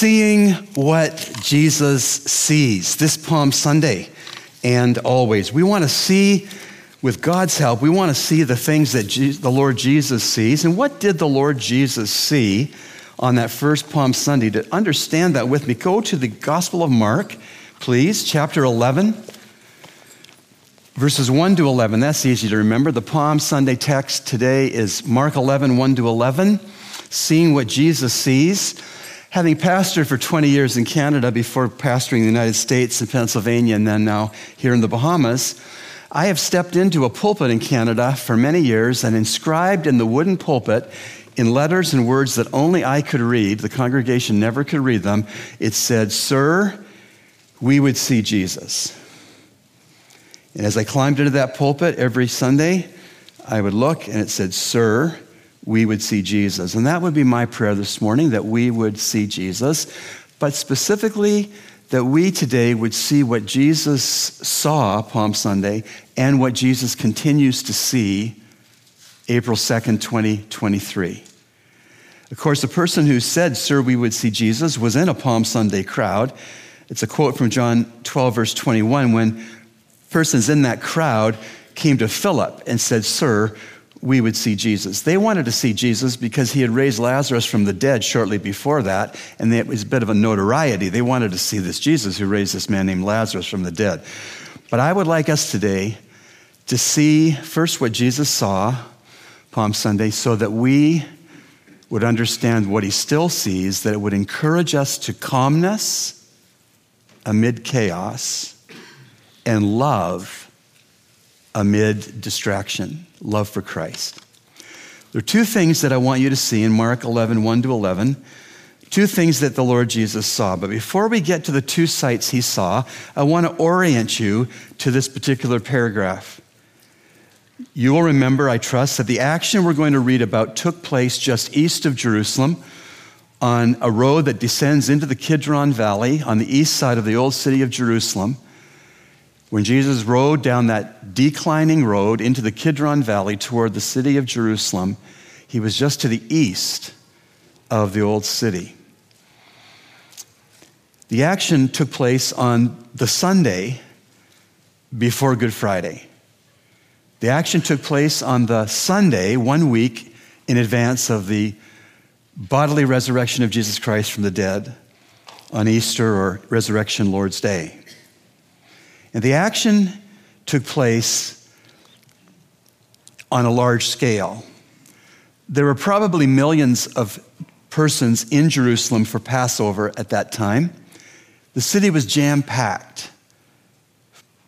seeing what Jesus sees this Palm Sunday and always. We want to see, with God's help, we want to see the things that the Lord Jesus sees. And what did the Lord Jesus see on that first Palm Sunday? To understand that with me, go to the Gospel of Mark, please, chapter 11. Verses 1 to 11, that's easy to remember. The Palm Sunday text today is Mark 11, 1 to 11, seeing what Jesus sees. Having pastored for 20 years in Canada before pastoring the United States and Pennsylvania, and then now here in the Bahamas, I have stepped into a pulpit in Canada for many years and inscribed in the wooden pulpit in letters and words that only I could read, the congregation never could read them, it said, Sir, we would see Jesus. And as I climbed into that pulpit every Sunday, I would look and it said, Sir, we would see Jesus. And that would be my prayer this morning that we would see Jesus, but specifically that we today would see what Jesus saw Palm Sunday and what Jesus continues to see April 2nd, 2023. Of course, the person who said, Sir, we would see Jesus was in a Palm Sunday crowd. It's a quote from John 12, verse 21, when persons in that crowd came to Philip and said, Sir, we would see Jesus. They wanted to see Jesus because he had raised Lazarus from the dead shortly before that, and it was a bit of a notoriety. They wanted to see this Jesus who raised this man named Lazarus from the dead. But I would like us today to see first what Jesus saw Palm Sunday so that we would understand what he still sees, that it would encourage us to calmness amid chaos and love amid distraction love for Christ. There are two things that I want you to see in Mark 11, 1 to 11. Two things that the Lord Jesus saw. But before we get to the two sights he saw, I want to orient you to this particular paragraph. You will remember, I trust, that the action we're going to read about took place just east of Jerusalem on a road that descends into the Kidron Valley on the east side of the old city of Jerusalem. When Jesus rode down that declining road into the Kidron Valley toward the city of Jerusalem, he was just to the east of the old city. The action took place on the Sunday before Good Friday. The action took place on the Sunday, one week in advance of the bodily resurrection of Jesus Christ from the dead on Easter or Resurrection Lord's Day. And the action took place on a large scale. There were probably millions of persons in Jerusalem for Passover at that time. The city was jam packed.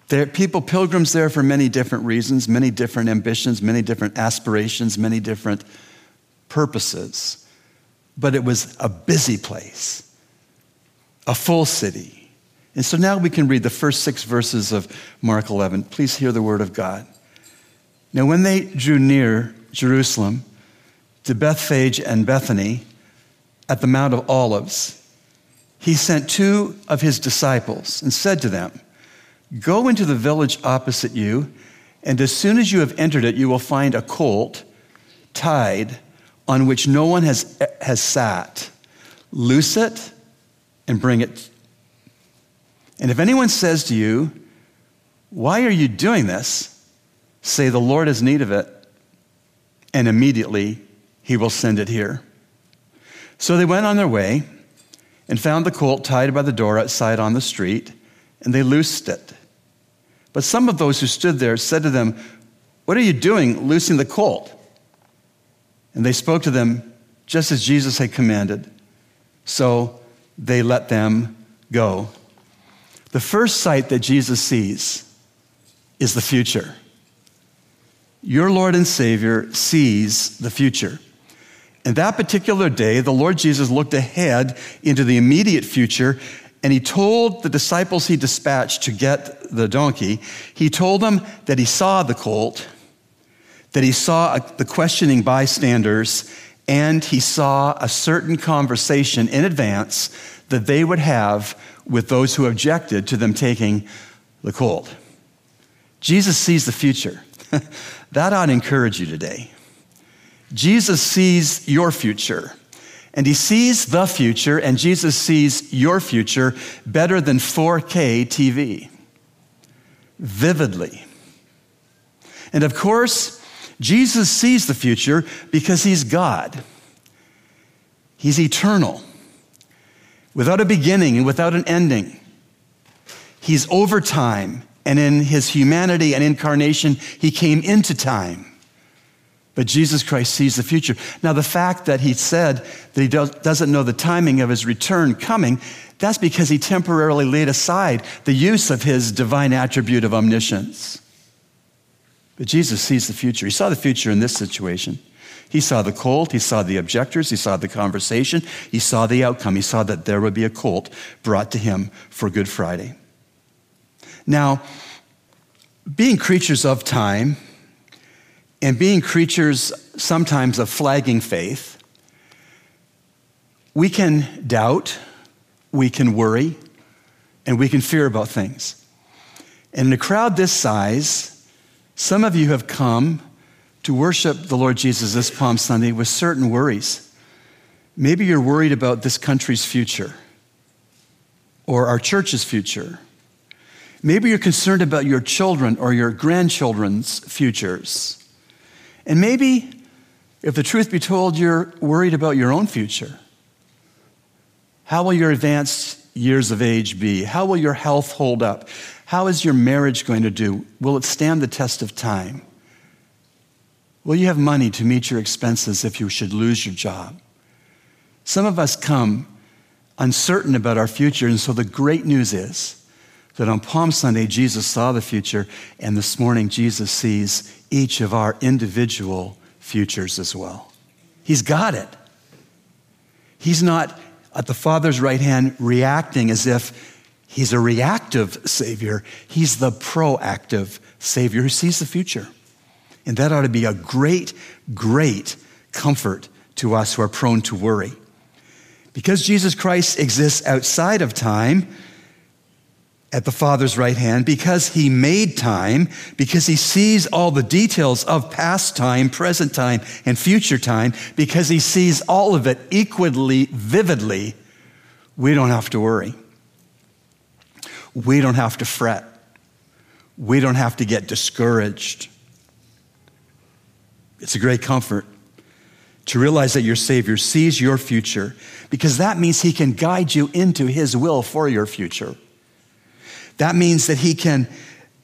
There people, pilgrims there for many different reasons, many different ambitions, many different aspirations, many different purposes. But it was a busy place, a full city. And so now we can read the first six verses of Mark 11. Please hear the word of God. Now, when they drew near Jerusalem to Bethphage and Bethany at the Mount of Olives, he sent two of his disciples and said to them, Go into the village opposite you, and as soon as you have entered it, you will find a colt tied on which no one has, has sat. Loose it and bring it and if anyone says to you, Why are you doing this? say, The Lord has need of it, and immediately he will send it here. So they went on their way and found the colt tied by the door outside on the street, and they loosed it. But some of those who stood there said to them, What are you doing loosing the colt? And they spoke to them just as Jesus had commanded. So they let them go. The first sight that Jesus sees is the future. Your Lord and Savior sees the future. And that particular day, the Lord Jesus looked ahead into the immediate future and he told the disciples he dispatched to get the donkey, he told them that he saw the colt, that he saw the questioning bystanders, and he saw a certain conversation in advance that they would have with those who objected to them taking the cold. Jesus sees the future. that ought to encourage you today. Jesus sees your future. And he sees the future, and Jesus sees your future better than 4K TV, vividly. And of course, Jesus sees the future because he's God. He's eternal, without a beginning and without an ending. He's over time, and in his humanity and incarnation, he came into time. But Jesus Christ sees the future. Now, the fact that he said that he doesn't know the timing of his return coming, that's because he temporarily laid aside the use of his divine attribute of omniscience. But Jesus sees the future. He saw the future in this situation. He saw the colt, he saw the objectors, he saw the conversation, he saw the outcome. He saw that there would be a colt brought to him for Good Friday. Now, being creatures of time, and being creatures sometimes of flagging faith, we can doubt, we can worry, and we can fear about things. And in a crowd this size, some of you have come to worship the Lord Jesus this Palm Sunday with certain worries. Maybe you're worried about this country's future or our church's future. Maybe you're concerned about your children or your grandchildren's futures. And maybe, if the truth be told, you're worried about your own future. How will your advanced years of age be? How will your health hold up? How is your marriage going to do? Will it stand the test of time? Will you have money to meet your expenses if you should lose your job? Some of us come uncertain about our future, and so the great news is that on Palm Sunday, Jesus saw the future, and this morning, Jesus sees each of our individual futures as well. He's got it. He's not at the Father's right hand reacting as if he's a reactive Savior. He's the proactive Savior who sees the future. And that ought to be a great, great comfort to us who are prone to worry. Because Jesus Christ exists outside of time, at the Father's right hand because he made time, because he sees all the details of past time, present time, and future time, because he sees all of it equally vividly, we don't have to worry. We don't have to fret. We don't have to get discouraged. It's a great comfort to realize that your Savior sees your future because that means he can guide you into his will for your future. That means that He can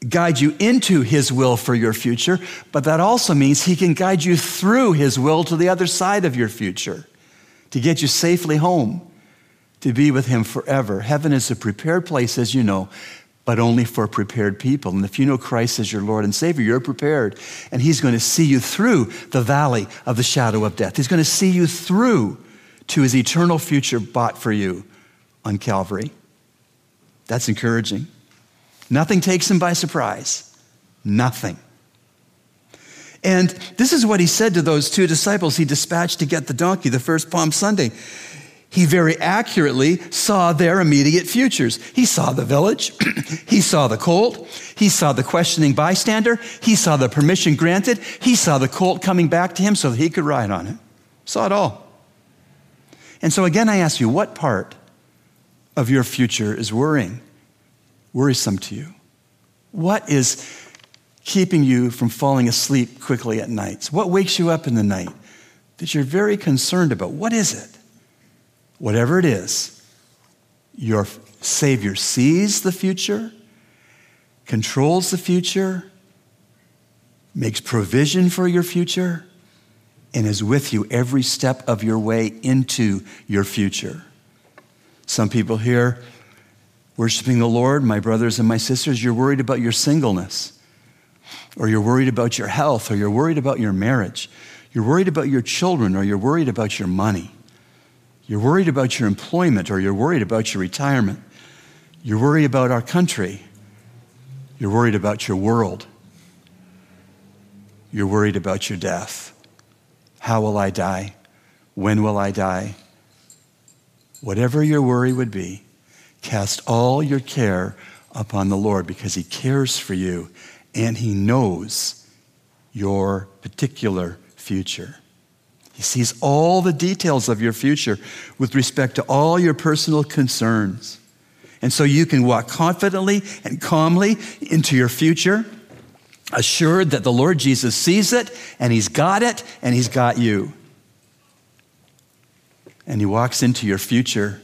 guide you into His will for your future, but that also means He can guide you through His will to the other side of your future to get you safely home to be with Him forever. Heaven is a prepared place, as you know, but only for prepared people. And if you know Christ as your Lord and Savior, you're prepared. And He's going to see you through the valley of the shadow of death. He's going to see you through to His eternal future bought for you on Calvary. That's encouraging. Nothing takes him by surprise. Nothing. And this is what he said to those two disciples he dispatched to get the donkey the first Palm Sunday. He very accurately saw their immediate futures. He saw the village, he saw the colt, he saw the questioning bystander, he saw the permission granted, he saw the colt coming back to him so that he could ride on it. Saw it all. And so again, I ask you, what part of your future is worrying? worrisome to you? What is keeping you from falling asleep quickly at nights? What wakes you up in the night that you're very concerned about? What is it? Whatever it is, your Savior sees the future, controls the future, makes provision for your future, and is with you every step of your way into your future. Some people here worshiping the Lord, my brothers and my sisters, you're worried about your singleness, or you're worried about your health, or you're worried about your marriage, you're worried about your children, or you're worried about your money, you're worried about your employment, or you're worried about your retirement, you're worried about our country, you're worried about your world, you're worried about your death. How will I die? When will I die? Whatever your worry would be, Cast all your care upon the Lord because He cares for you and He knows your particular future. He sees all the details of your future with respect to all your personal concerns. And so you can walk confidently and calmly into your future, assured that the Lord Jesus sees it and He's got it and He's got you. And He walks into your future,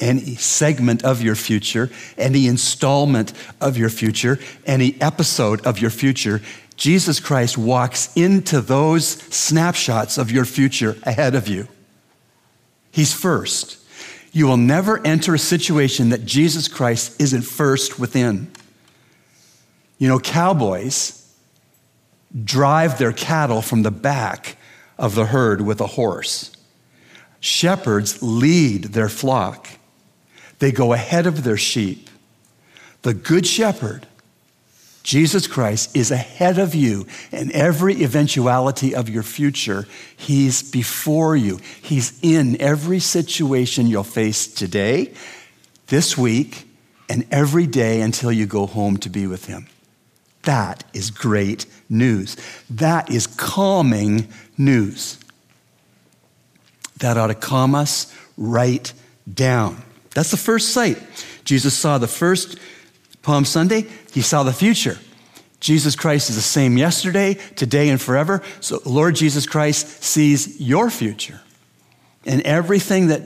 any segment of your future, any installment of your future, any episode of your future. Jesus Christ walks into those snapshots of your future ahead of you. He's first. You will never enter a situation that Jesus Christ isn't first within. You know, cowboys drive their cattle from the back of the herd with a horse. Shepherds lead their flock, they go ahead of their sheep. The good shepherd Jesus Christ is ahead of you in every eventuality of your future. He's before you. He's in every situation you'll face today, this week, and every day until you go home to be with Him. That is great news. That is calming news. That ought to calm us right down. That's the first sight. Jesus saw the first Palm Sunday, he saw the future. Jesus Christ is the same yesterday, today, and forever. So, Lord Jesus Christ sees your future and everything that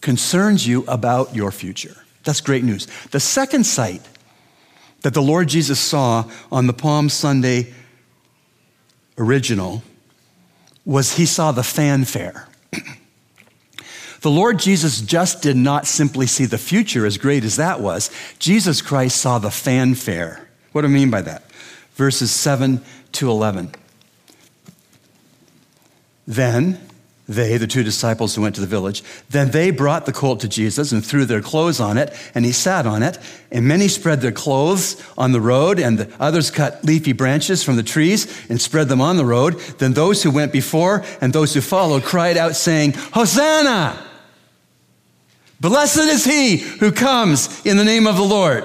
concerns you about your future. That's great news. The second sight that the Lord Jesus saw on the Palm Sunday original was he saw the fanfare. The Lord Jesus just did not simply see the future, as great as that was. Jesus Christ saw the fanfare. What do I mean by that? Verses 7 to 11. Then they, the two disciples who went to the village, then they brought the colt to Jesus and threw their clothes on it, and he sat on it. And many spread their clothes on the road, and the others cut leafy branches from the trees and spread them on the road. Then those who went before and those who followed cried out, saying, Hosanna! Blessed is he who comes in the name of the Lord.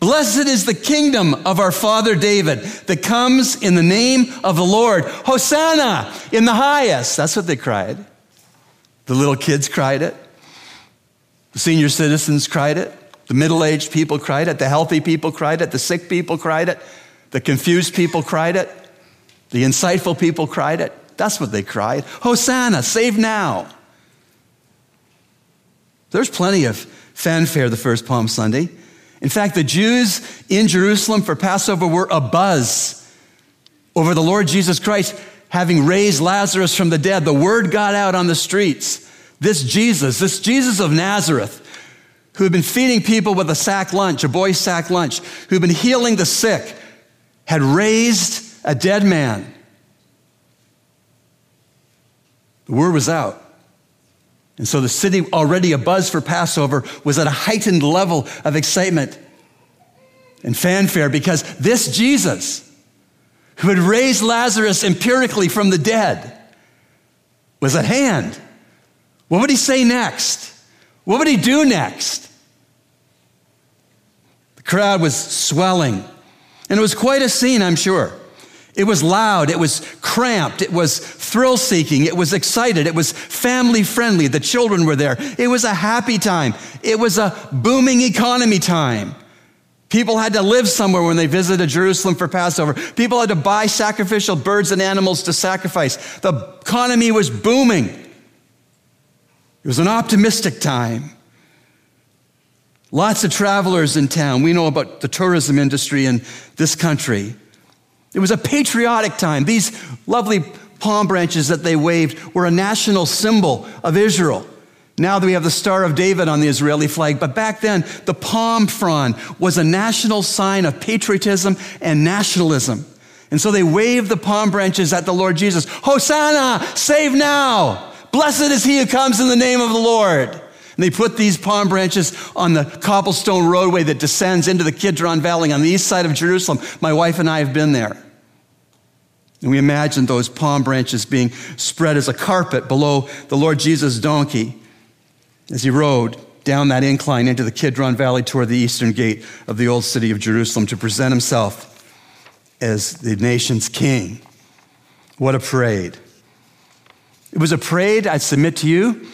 Blessed is the kingdom of our father David that comes in the name of the Lord. Hosanna in the highest. That's what they cried. The little kids cried it. The senior citizens cried it. The middle aged people cried it. The healthy people cried it. The sick people cried it. The confused people cried it. The insightful people cried it. That's what they cried. Hosanna, save now. There's plenty of fanfare the first Palm Sunday. In fact, the Jews in Jerusalem for Passover were abuzz over the Lord Jesus Christ having raised Lazarus from the dead. The word got out on the streets. This Jesus, this Jesus of Nazareth, who had been feeding people with a sack lunch, a boy's sack lunch, who had been healing the sick, had raised a dead man. The word was out. And so the city, already abuzz for Passover, was at a heightened level of excitement and fanfare because this Jesus, who had raised Lazarus empirically from the dead, was at hand. What would he say next? What would he do next? The crowd was swelling, and it was quite a scene, I'm sure. It was loud, it was cramped, it was thrill seeking, it was excited, it was family friendly. The children were there. It was a happy time, it was a booming economy time. People had to live somewhere when they visited Jerusalem for Passover. People had to buy sacrificial birds and animals to sacrifice. The economy was booming. It was an optimistic time. Lots of travelers in town. We know about the tourism industry in this country. It was a patriotic time. These lovely palm branches that they waved were a national symbol of Israel. Now that we have the Star of David on the Israeli flag, but back then, the palm frond was a national sign of patriotism and nationalism. And so they waved the palm branches at the Lord Jesus. Hosanna, save now. Blessed is he who comes in the name of the Lord. And they put these palm branches on the cobblestone roadway that descends into the Kidron Valley on the east side of Jerusalem. My wife and I have been there. And we imagine those palm branches being spread as a carpet below the Lord Jesus' donkey as he rode down that incline into the Kidron Valley toward the eastern gate of the old city of Jerusalem to present himself as the nation's king. What a parade. It was a parade, I submit to you,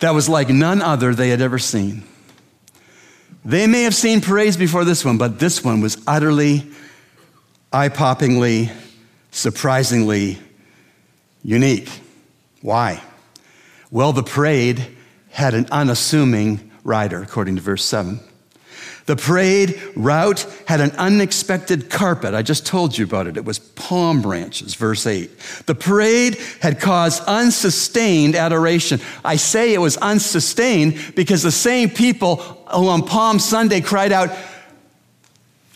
that was like none other they had ever seen. They may have seen parades before this one, but this one was utterly, eye poppingly, surprisingly unique. Why? Well, the parade had an unassuming rider, according to verse 7. The parade route had an unexpected carpet. I just told you about it. It was palm branches, verse 8. The parade had caused unsustained adoration. I say it was unsustained because the same people who on Palm Sunday cried out,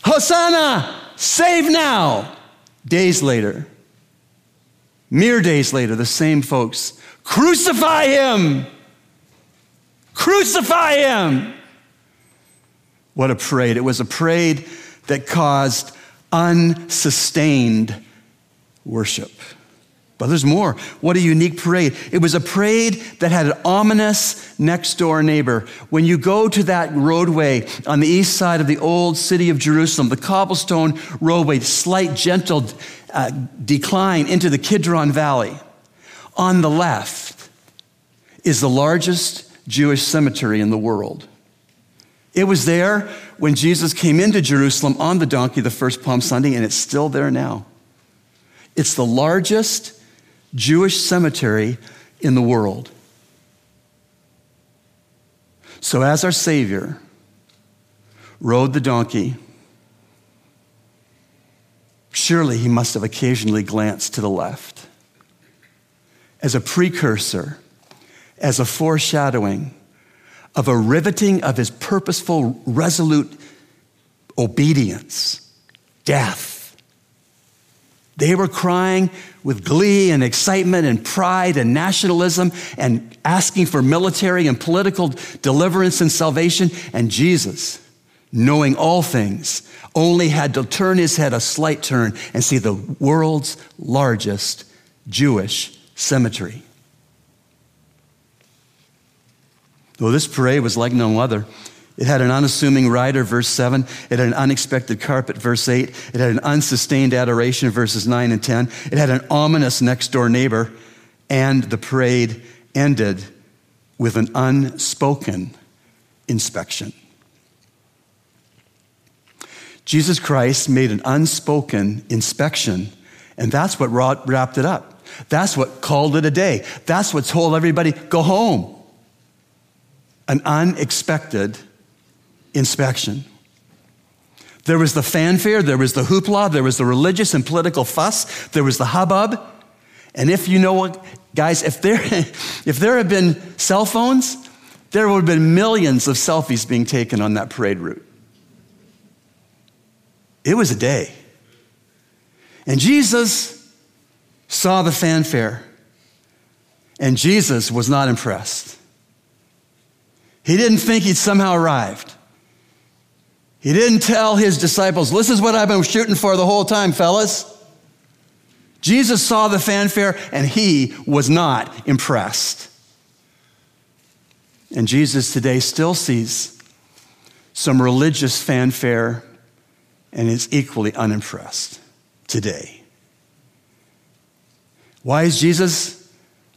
Hosanna, save now. Days later, mere days later, the same folks, crucify him! Crucify him! What a parade. It was a parade that caused unsustained worship. But there's more. What a unique parade. It was a parade that had an ominous next door neighbor. When you go to that roadway on the east side of the old city of Jerusalem, the cobblestone roadway, slight gentle uh, decline into the Kidron Valley, on the left is the largest Jewish cemetery in the world. It was there when Jesus came into Jerusalem on the donkey the first Palm Sunday, and it's still there now. It's the largest Jewish cemetery in the world. So, as our Savior rode the donkey, surely he must have occasionally glanced to the left as a precursor, as a foreshadowing of a riveting of his purposeful, resolute obedience, death. They were crying with glee and excitement and pride and nationalism and asking for military and political deliverance and salvation. And Jesus, knowing all things, only had to turn his head a slight turn and see the world's largest Jewish cemetery. Though this parade was like no other, it had an unassuming rider, verse 7. It had an unexpected carpet, verse 8. It had an unsustained adoration, verses 9 and 10. It had an ominous next door neighbor. And the parade ended with an unspoken inspection. Jesus Christ made an unspoken inspection, and that's what wrapped it up. That's what called it a day. That's what told everybody, go home an unexpected inspection. There was the fanfare, there was the hoopla, there was the religious and political fuss, there was the hubbub. And if you know what, guys, if there, if there had been cell phones, there would have been millions of selfies being taken on that parade route. It was a day. And Jesus saw the fanfare, and Jesus was not impressed. He didn't think he'd somehow arrived. He didn't tell his disciples, This is what I've been shooting for the whole time, fellas. Jesus saw the fanfare and he was not impressed. And Jesus today still sees some religious fanfare and is equally unimpressed today. Why is Jesus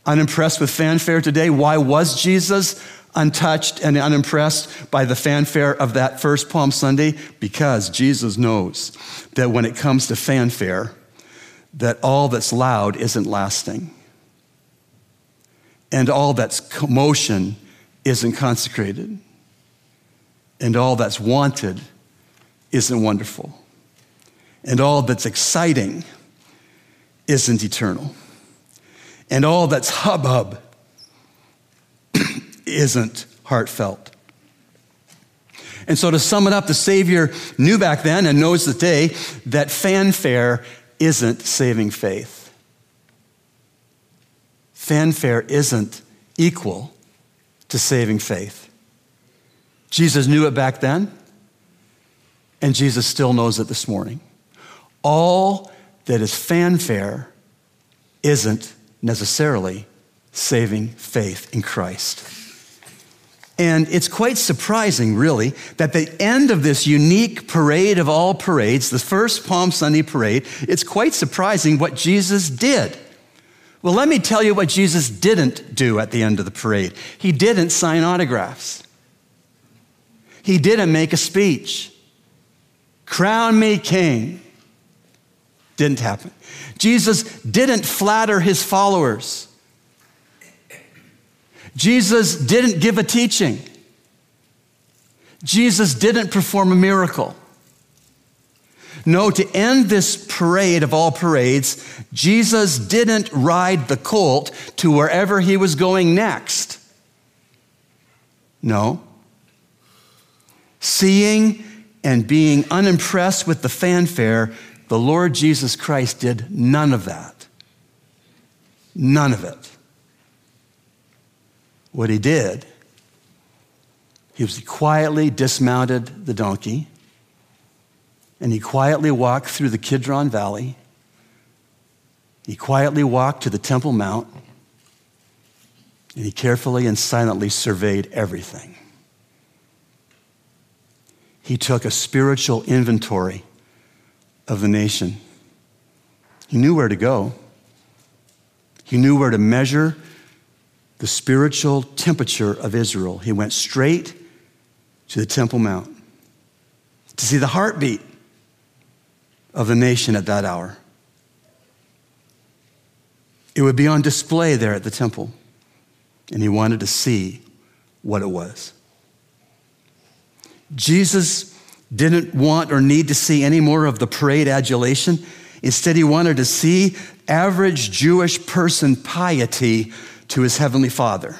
unimpressed with fanfare today? Why was Jesus untouched and unimpressed by the fanfare of that first Palm Sunday? Because Jesus knows that when it comes to fanfare, that all that's loud isn't lasting. And all that's commotion isn't consecrated. And all that's wanted isn't wonderful. And all that's exciting isn't eternal. And all that's hubbub isn't heartfelt. And so, to sum it up, the Savior knew back then and knows today that fanfare isn't saving faith. Fanfare isn't equal to saving faith. Jesus knew it back then, and Jesus still knows it this morning. All that is fanfare isn't necessarily saving faith in Christ. And it's quite surprising, really, that the end of this unique parade of all parades, the first Palm Sunday parade, it's quite surprising what Jesus did. Well, let me tell you what Jesus didn't do at the end of the parade. He didn't sign autographs. He didn't make a speech. Crown me king. Didn't happen. Jesus didn't flatter his followers. Jesus didn't give a teaching. Jesus didn't perform a miracle. No, to end this parade of all parades, Jesus didn't ride the colt to wherever he was going next. No. Seeing and being unimpressed with the fanfare, the Lord Jesus Christ did none of that. None of it. What he did, he quietly dismounted the donkey and he quietly walked through the Kidron Valley. He quietly walked to the Temple Mount, and he carefully and silently surveyed everything. He took a spiritual inventory of the nation. He knew where to go. He knew where to measure the spiritual temperature of Israel. He went straight to the Temple Mount to see the heartbeat of the nation at that hour. It would be on display there at the temple, and he wanted to see what it was. Jesus didn't want or need to see any more of the parade adulation. Instead, he wanted to see average Jewish person piety to his heavenly Father.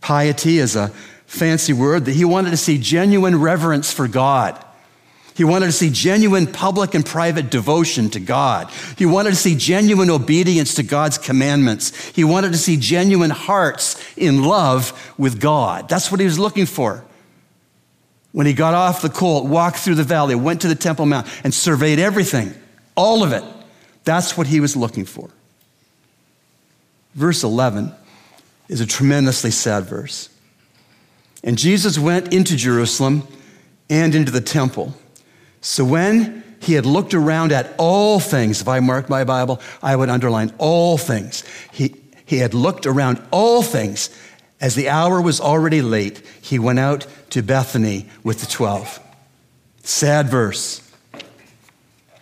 Piety is a fancy word that he wanted to see genuine reverence for God. He wanted to see genuine public and private devotion to God. He wanted to see genuine obedience to God's commandments. He wanted to see genuine hearts in love with God. That's what he was looking for. When he got off the colt, walked through the valley, went to the Temple Mount, and surveyed everything, all of it, that's what he was looking for. Verse 11 is a tremendously sad verse. And Jesus went into Jerusalem and into the temple. So when he had looked around at all things, if I marked my Bible, I would underline all things. He, he had looked around all things. As the hour was already late, he went out to Bethany with the twelve. Sad verse.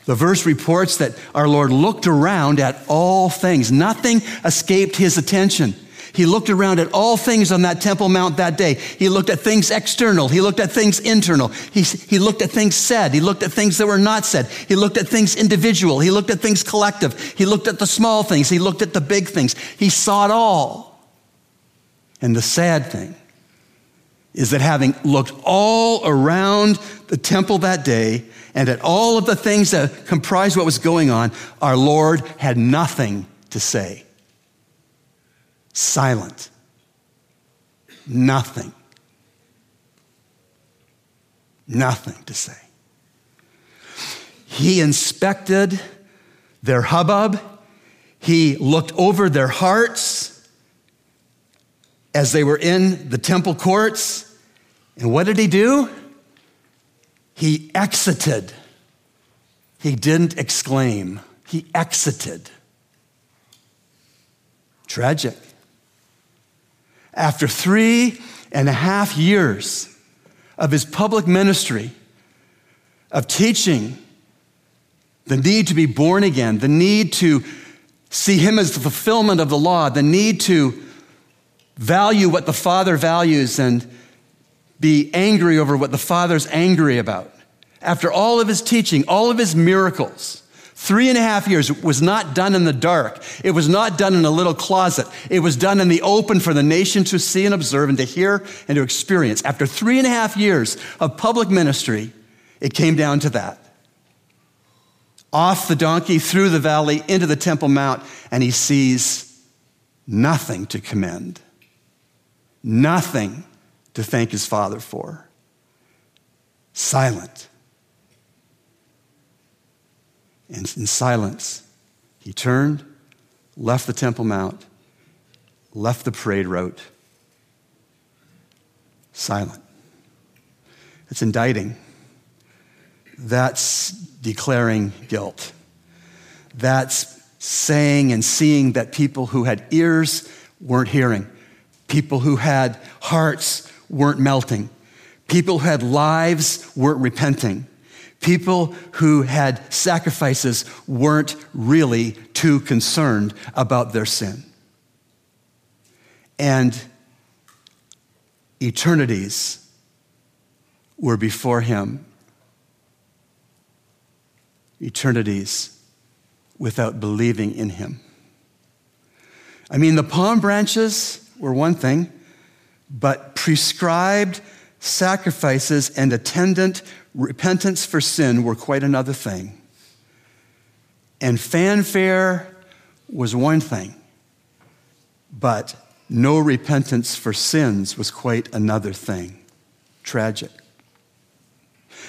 The verse reports that our Lord looked around at all things. Nothing escaped his attention. He looked around at all things on that Temple Mount that day. He looked at things external. He looked at things internal. He, he looked at things said. He looked at things that were not said. He looked at things individual. He looked at things collective. He looked at the small things. He looked at the big things. He saw it all. And the sad thing is that having looked all around the temple that day and at all of the things that comprised what was going on, our Lord had nothing to say silent. Nothing. Nothing to say. He inspected their hubbub. He looked over their hearts as they were in the temple courts. And what did he do? He exited. He didn't exclaim, he exited. Tragic after three and a half years of his public ministry, of teaching the need to be born again, the need to see him as the fulfillment of the law, the need to value what the Father values and be angry over what the Father's angry about. After all of his teaching, all of his miracles, Three and a half years was not done in the dark. It was not done in a little closet. It was done in the open for the nation to see and observe and to hear and to experience. After three and a half years of public ministry, it came down to that. Off the donkey, through the valley, into the Temple Mount, and he sees nothing to commend, nothing to thank his father for. Silent. And in silence, he turned, left the Temple Mount, left the parade route. Silent. It's indicting. That's declaring guilt. That's saying and seeing that people who had ears weren't hearing, people who had hearts weren't melting, people who had lives weren't repenting, people who had sacrifices weren't really too concerned about their sin. And eternities were before him. Eternities without believing in him. I mean, the palm branches were one thing, but prescribed sacrifices and attendant repentance for sin were quite another thing. And fanfare was one thing, but no repentance for sins was quite another thing. Tragic.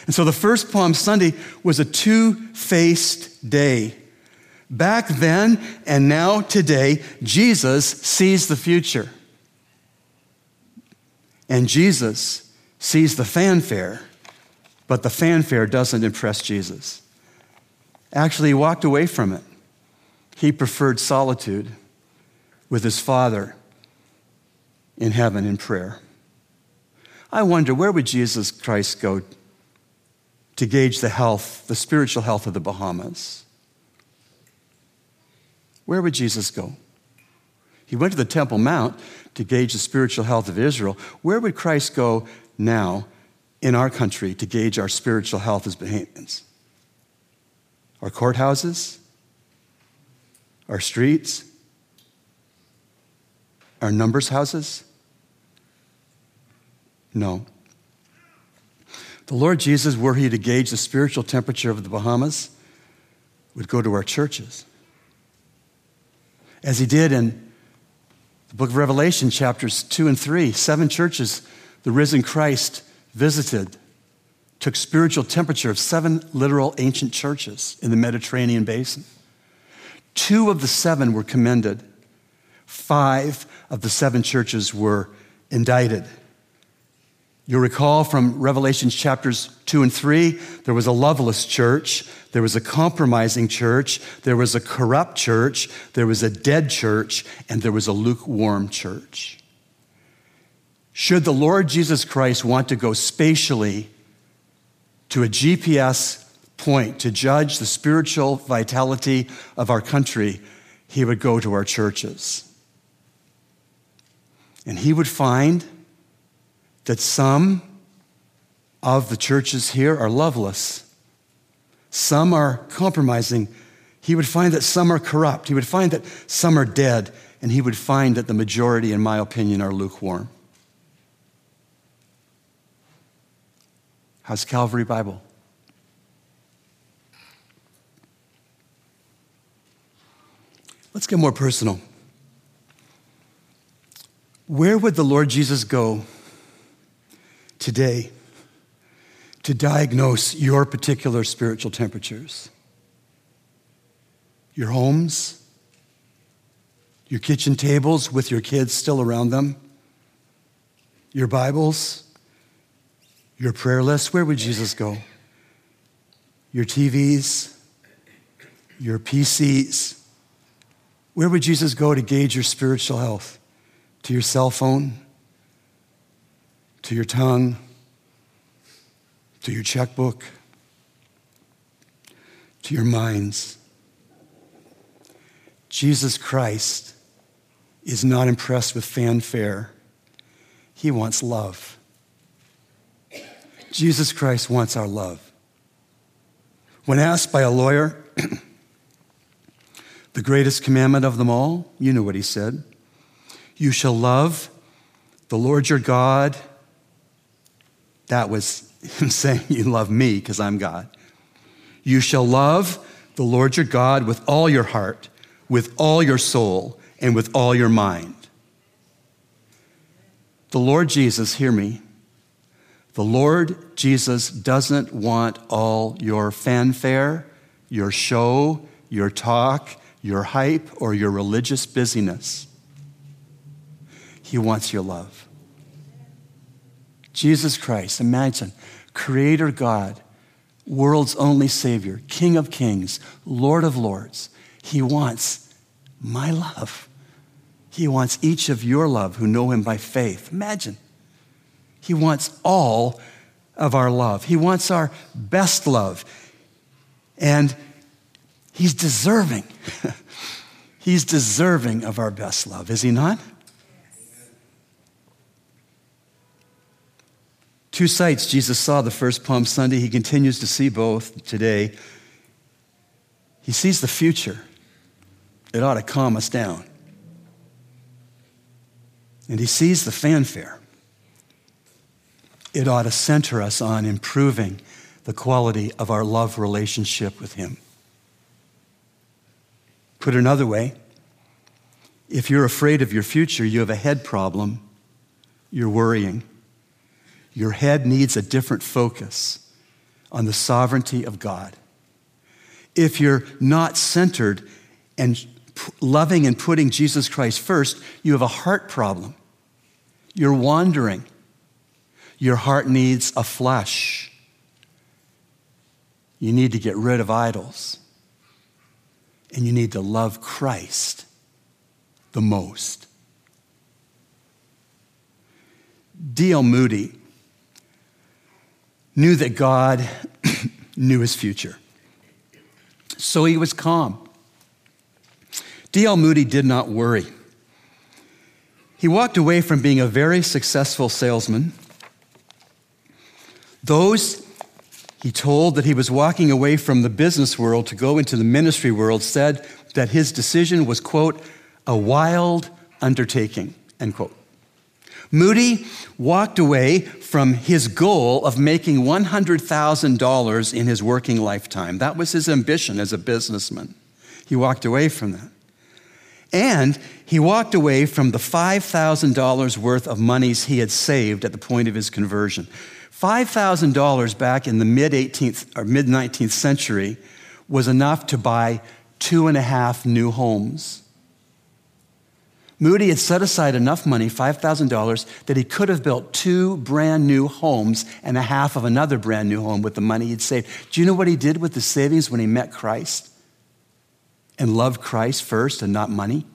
And so the first Palm Sunday was a two faced day. Back then and now today, Jesus sees the future. And Jesus sees the fanfare, but the fanfare doesn't impress Jesus. Actually, he walked away from it. He preferred solitude with his Father in heaven in prayer. I wonder where would Jesus Christ go to gauge the health, the spiritual health of the Bahamas? Where would Jesus go? He went to the Temple Mount to gauge the spiritual health of Israel. Where would Christ go now in our country to gauge our spiritual health as Bahamians? Our courthouses? Our streets? Our numbers houses? No. The Lord Jesus, were he to gauge the spiritual temperature of the Bahamas, would go to our churches. As he did in book of Revelation, chapters 2 and 3, seven churches the risen Christ visited took spiritual temperature of seven literal ancient churches in the Mediterranean basin. Two of the seven were commended. Five of the seven churches were indicted. You'll recall from Revelations chapters 2 and 3, there was a loveless church, there was a compromising church, there was a corrupt church, there was a dead church, and there was a lukewarm church. Should the Lord Jesus Christ want to go spatially to a GPS point to judge the spiritual vitality of our country, he would go to our churches. And he would find that some of the churches here are loveless, some are compromising. He would find that some are corrupt. He would find that some are dead. And he would find that the majority, in my opinion, are lukewarm. How's Calvary Bible? Let's get more personal. Where would the Lord Jesus go today to diagnose your particular spiritual temperatures. Your homes, your kitchen tables with your kids still around them, your Bibles, your prayer list. Where would Jesus go? Your TVs, your PCs. Where would Jesus go to gauge your spiritual health? To your cell phone? To your tongue, to your checkbook, to your minds. Jesus Christ is not impressed with fanfare, he wants love. Jesus Christ wants our love. When asked by a lawyer, the greatest commandment of them all, you know what he said. You shall love the Lord your God that was him saying, You love me because I'm God. You shall love the Lord your God with all your heart, with all your soul, and with all your mind. The Lord Jesus, hear me. The Lord Jesus doesn't want all your fanfare, your show, your talk, your hype, or your religious busyness. He wants your love. Jesus Christ, imagine, Creator God, world's only Savior, King of Kings, Lord of Lords. He wants my love. He wants each of your love who know him by faith. Imagine. He wants all of our love. He wants our best love. And he's deserving. he's deserving of our best love, is he not? Two sights Jesus saw the first Palm Sunday. He continues to see both today. He sees the future. It ought to calm us down. And he sees the fanfare. It ought to center us on improving the quality of our love relationship with him. Put another way, if you're afraid of your future, you have a head problem, you're worrying. Your head needs a different focus on the sovereignty of God. If you're not centered and loving and putting Jesus Christ first, you have a heart problem. You're wandering. Your heart needs a flesh. You need to get rid of idols. And you need to love Christ the most. D.L. Moody knew that God knew his future. So he was calm. D.L. Moody did not worry. He walked away from being a very successful salesman. Those he told that he was walking away from the business world to go into the ministry world said that his decision was, quote, a wild undertaking, end quote. Moody walked away from his goal of making $100,000 in his working lifetime. That was his ambition as a businessman. He walked away from that. And he walked away from the $5,000 worth of monies he had saved at the point of his conversion. $5,000 back in the mid 18th or mid 19th century was enough to buy two and a half new homes. Moody had set aside enough money, $5,000, that he could have built two brand new homes and a half of another brand new home with the money he'd saved. Do you know what he did with the savings when he met Christ and loved Christ first and not money?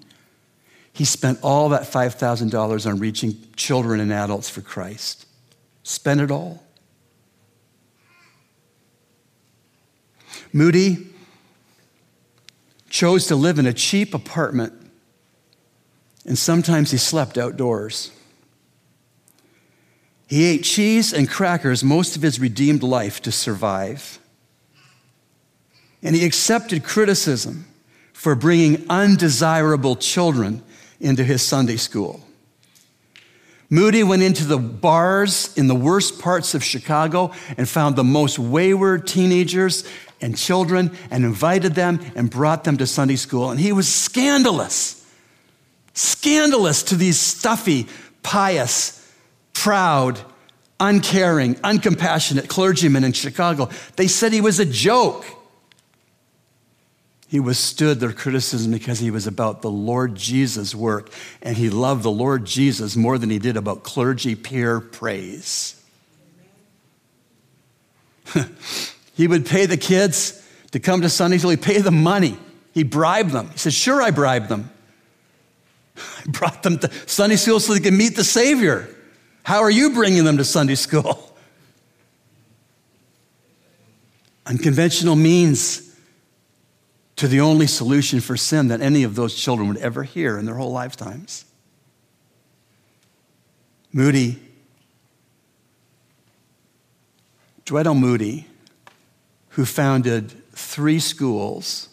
He spent all that $5,000 on reaching children and adults for Christ. Spent it all. Moody chose to live in a cheap apartment and sometimes he slept outdoors. He ate cheese and crackers most of his redeemed life to survive. And he accepted criticism for bringing undesirable children into his Sunday school. Moody went into the bars in the worst parts of Chicago and found the most wayward teenagers and children and invited them and brought them to Sunday school. And he was scandalous Scandalous to these stuffy, pious, proud, uncaring, uncompassionate clergymen in Chicago. They said he was a joke. He withstood their criticism because he was about the Lord Jesus' work, and he loved the Lord Jesus more than he did about clergy peer praise. he would pay the kids to come to Sunday school, he'd pay them money. He bribed them. He said, Sure, I bribed them. I brought them to Sunday school so they could meet the Savior. How are you bringing them to Sunday school? Unconventional means to the only solution for sin that any of those children would ever hear in their whole lifetimes. Moody, Dwight L. Moody, who founded three schools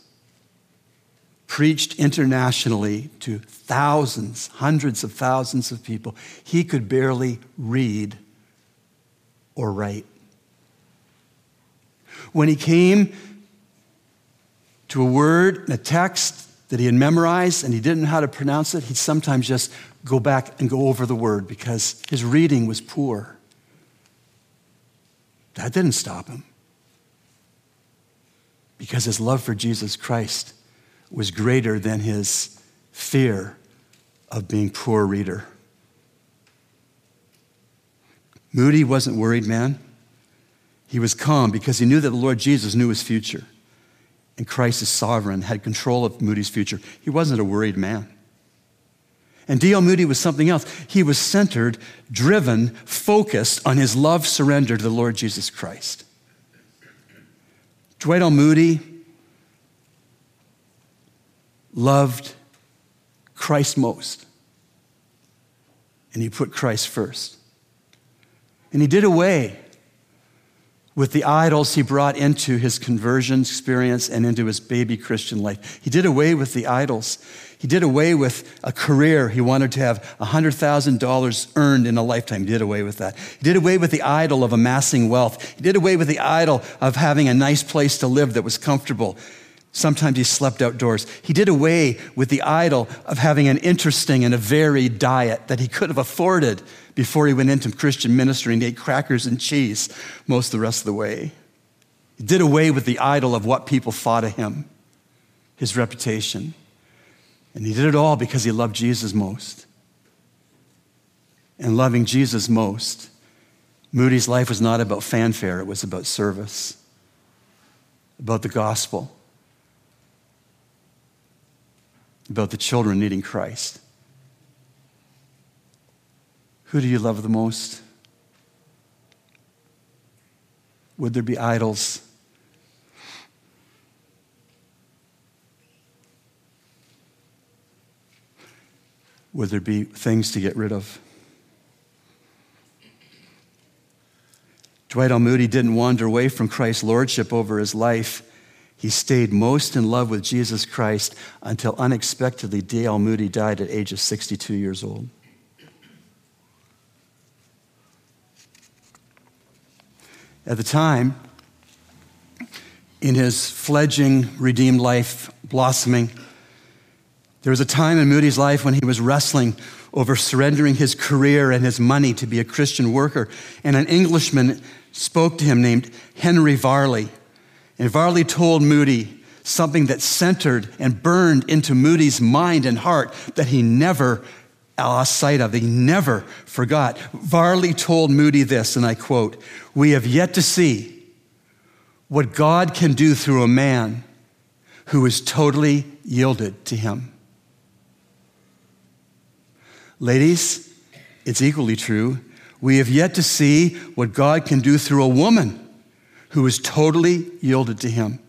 preached internationally to thousands, hundreds of thousands of people. He could barely read or write. When he came to a word, a text that he had memorized and he didn't know how to pronounce it, he'd sometimes just go back and go over the word because his reading was poor. That didn't stop him because his love for Jesus Christ was greater than his fear of being poor reader. Moody wasn't worried, man. He was calm because he knew that the Lord Jesus knew his future. and Christ is sovereign, had control of Moody's future. He wasn't a worried man. And D.L. Moody was something else. He was centered, driven, focused on his love surrender to the Lord Jesus Christ. Dwight L. Moody loved Christ most. And he put Christ first. And he did away with the idols he brought into his conversion experience and into his baby Christian life. He did away with the idols. He did away with a career. He wanted to have $100,000 earned in a lifetime. He did away with that. He did away with the idol of amassing wealth. He did away with the idol of having a nice place to live that was comfortable. Sometimes he slept outdoors. He did away with the idol of having an interesting and a varied diet that he could have afforded before he went into Christian ministry and ate crackers and cheese most of the rest of the way. He did away with the idol of what people thought of him, his reputation. And he did it all because he loved Jesus most. And loving Jesus most, Moody's life was not about fanfare, it was about service, about the gospel, about the children needing Christ. Who do you love the most? Would there be idols? Would there be things to get rid of? Dwight L. Moody didn't wander away from Christ's lordship over his life. He stayed most in love with Jesus Christ until unexpectedly D.L. Moody died at age of 62 years old. At the time, in his fledgling redeemed life blossoming, there was a time in Moody's life when he was wrestling over surrendering his career and his money to be a Christian worker. And an Englishman spoke to him named Henry Varley. And Varley told Moody something that centered and burned into Moody's mind and heart that he never lost sight of, he never forgot. Varley told Moody this, and I quote We have yet to see what God can do through a man who is totally yielded to him. Ladies, it's equally true. We have yet to see what God can do through a woman who is totally yielded to him.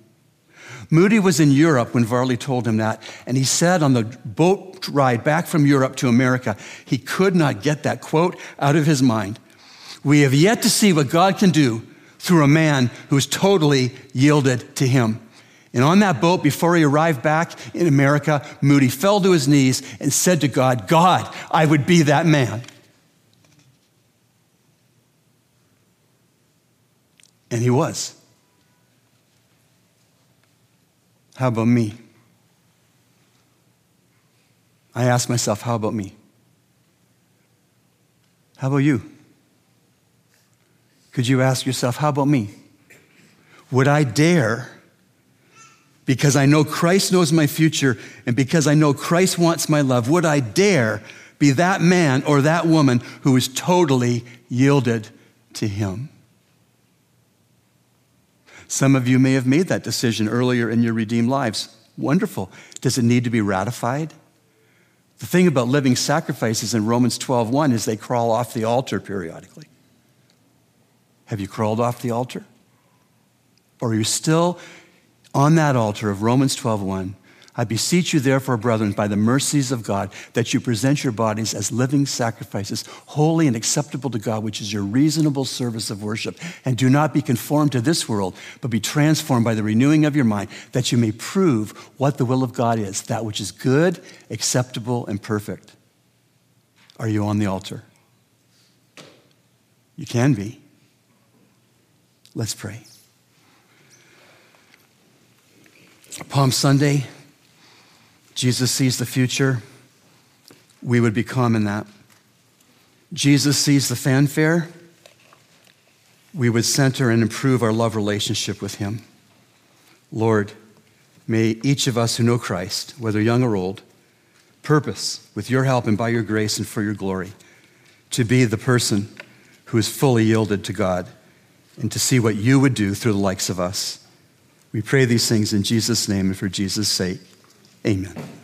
Moody was in Europe when Varley told him that, and he said on the boat ride back from Europe to America, he could not get that quote out of his mind. We have yet to see what God can do through a man who is totally yielded to him. And on that boat, before he arrived back in America, Moody fell to his knees and said to God, God, I would be that man. And he was. How about me? I ask myself, how about me? How about you? Could you ask yourself, how about me? Would I dare, because I know Christ knows my future and because I know Christ wants my love, would I dare be that man or that woman who is totally yielded to Him? Some of you may have made that decision earlier in your redeemed lives. Wonderful. Does it need to be ratified? The thing about living sacrifices in Romans 12:1 is they crawl off the altar periodically. Have you crawled off the altar? Or are you still on that altar of Romans 12:1 I beseech you, therefore, brethren, by the mercies of God, that you present your bodies as living sacrifices, holy and acceptable to God, which is your reasonable service of worship. And do not be conformed to this world, but be transformed by the renewing of your mind, that you may prove what the will of God is, that which is good, acceptable, and perfect. Are you on the altar? You can be. Let's pray. Palm Sunday, Jesus sees the future. We would become in that. Jesus sees the fanfare. We would center and improve our love relationship with Him. Lord, may each of us who know Christ, whether young or old, purpose, with your help and by your grace and for your glory, to be the person who is fully yielded to God and to see what you would do through the likes of us. We pray these things in Jesus' name and for Jesus' sake. Amen.